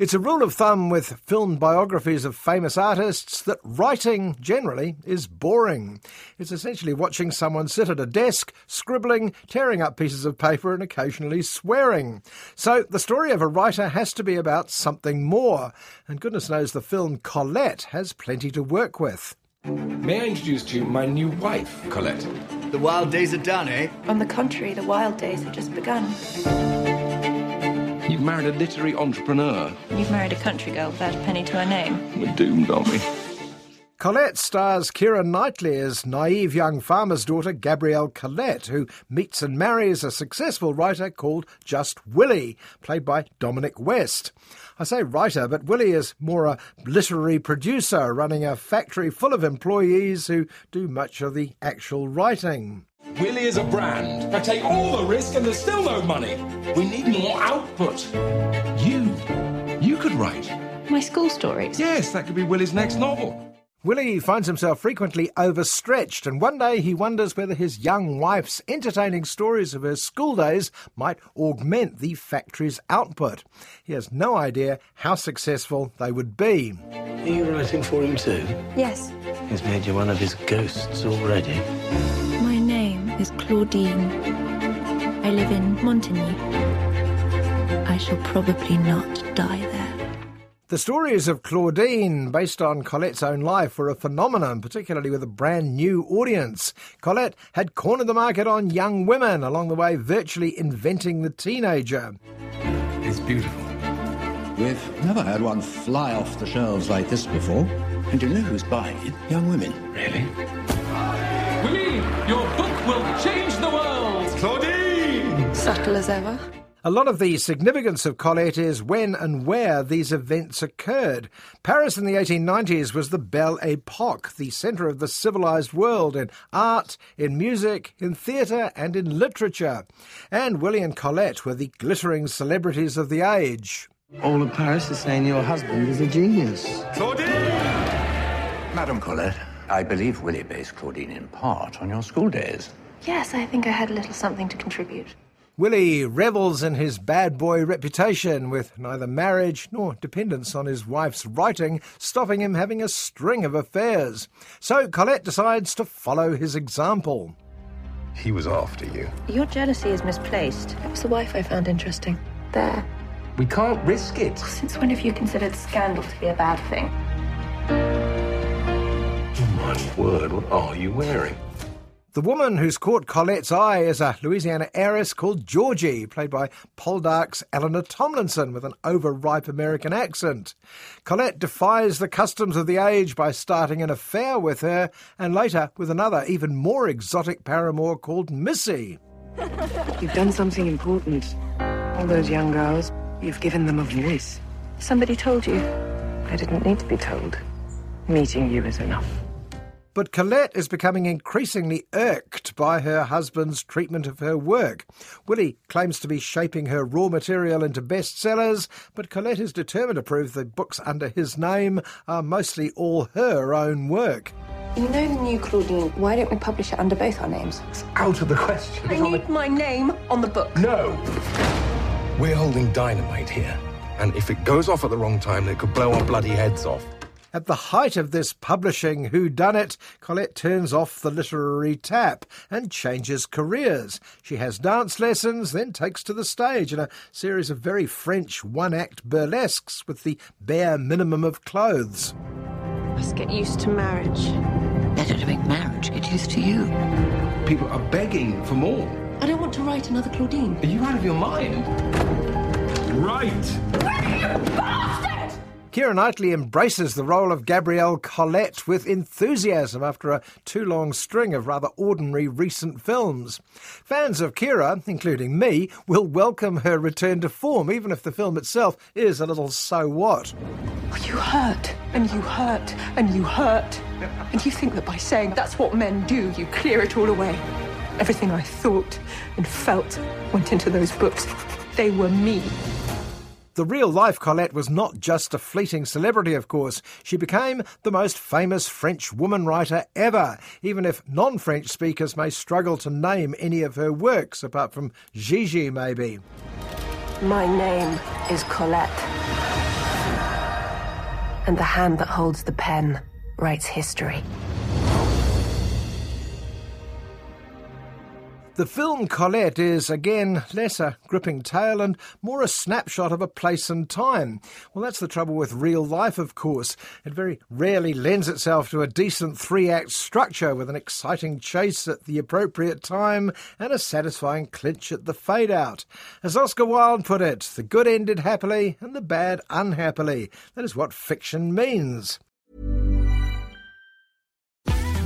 It's a rule of thumb with film biographies of famous artists that writing, generally, is boring. It's essentially watching someone sit at a desk, scribbling, tearing up pieces of paper, and occasionally swearing. So the story of a writer has to be about something more, and goodness knows the film Colette has plenty to work with. May I introduce to you my new wife, Colette? The wild days are done, eh? On the contrary, the wild days have just begun. You've married a literary entrepreneur. You've married a country girl without a penny to her name. We're doomed, aren't we? Colette stars Keira Knightley as naive young farmer's daughter Gabrielle Colette, who meets and marries a successful writer called Just Willy, played by Dominic West. I say writer, but Willy is more a literary producer running a factory full of employees who do much of the actual writing. Willy is a brand. I take all the risk and there's still no money. We need more output. You, you could write. My school stories. Yes, that could be Willy's next novel. Willy finds himself frequently overstretched, and one day he wonders whether his young wife's entertaining stories of her school days might augment the factory's output. He has no idea how successful they would be. Are you writing for him too? Yes. He's made you one of his ghosts already. My name is Claudine. I live in Montigny. I shall probably not die there. The stories of Claudine, based on Colette's own life, were a phenomenon, particularly with a brand new audience. Colette had cornered the market on young women, along the way virtually inventing the teenager. It's beautiful. We've never had one fly off the shelves like this before. And you know who's buying it? Young women. Really? Willy, your book will change the world! Claudine! Subtle as ever. A lot of the significance of Colette is when and where these events occurred. Paris in the 1890s was the Belle Epoque, the centre of the civilised world in art, in music, in theatre, and in literature. And Willy and Colette were the glittering celebrities of the age. All of Paris is saying your husband is a genius. Claudine! Madame Colette, I believe Willy based Claudine in part on your school days. Yes, I think I had a little something to contribute. Willy revels in his bad boy reputation, with neither marriage nor dependence on his wife's writing stopping him having a string of affairs. So Colette decides to follow his example. He was after you. Your jealousy is misplaced. That was the wife I found interesting. There. We can't risk it. Since when have you considered scandal to be a bad thing? My word, what are you wearing? The woman who's caught Colette's eye is a Louisiana heiress called Georgie, played by Poldark's Eleanor Tomlinson with an overripe American accent. Colette defies the customs of the age by starting an affair with her, and later with another, even more exotic paramour called Missy. You've done something important. All those young girls, you've given them a voice. Somebody told you. I didn't need to be told. Meeting you is enough. But Colette is becoming increasingly irked by her husband's treatment of her work. Willy claims to be shaping her raw material into bestsellers, but Colette is determined to prove the books under his name are mostly all her own work. You know the new Claudine. Why don't we publish it under both our names? It's out of the question. I need my name on the book. No! We're holding dynamite here. And if it goes off at the wrong time, it could blow our bloody heads off. At the height of this publishing whodunit, Colette turns off the literary tap and changes careers. She has dance lessons, then takes to the stage in a series of very French one act burlesques with the bare minimum of clothes. Must get used to marriage. Better to make marriage get used to you. People are begging for more. I don't want to write another Claudine. Are you out of your mind? Right! Keira Knightley embraces the role of Gabrielle Colette with enthusiasm after a too long string of rather ordinary recent films. Fans of Keira, including me, will welcome her return to form, even if the film itself is a little so what. You hurt, and you hurt, and you hurt. And you think that by saying that's what men do, you clear it all away. Everything I thought and felt went into those books. They were me. The real life Colette was not just a fleeting celebrity, of course. She became the most famous French woman writer ever, even if non French speakers may struggle to name any of her works, apart from Gigi, maybe. My name is Colette. And the hand that holds the pen writes history. The film Colette is, again, less a gripping tale and more a snapshot of a place and time. Well, that's the trouble with real life, of course. It very rarely lends itself to a decent three act structure with an exciting chase at the appropriate time and a satisfying clinch at the fade out. As Oscar Wilde put it, the good ended happily and the bad unhappily. That is what fiction means.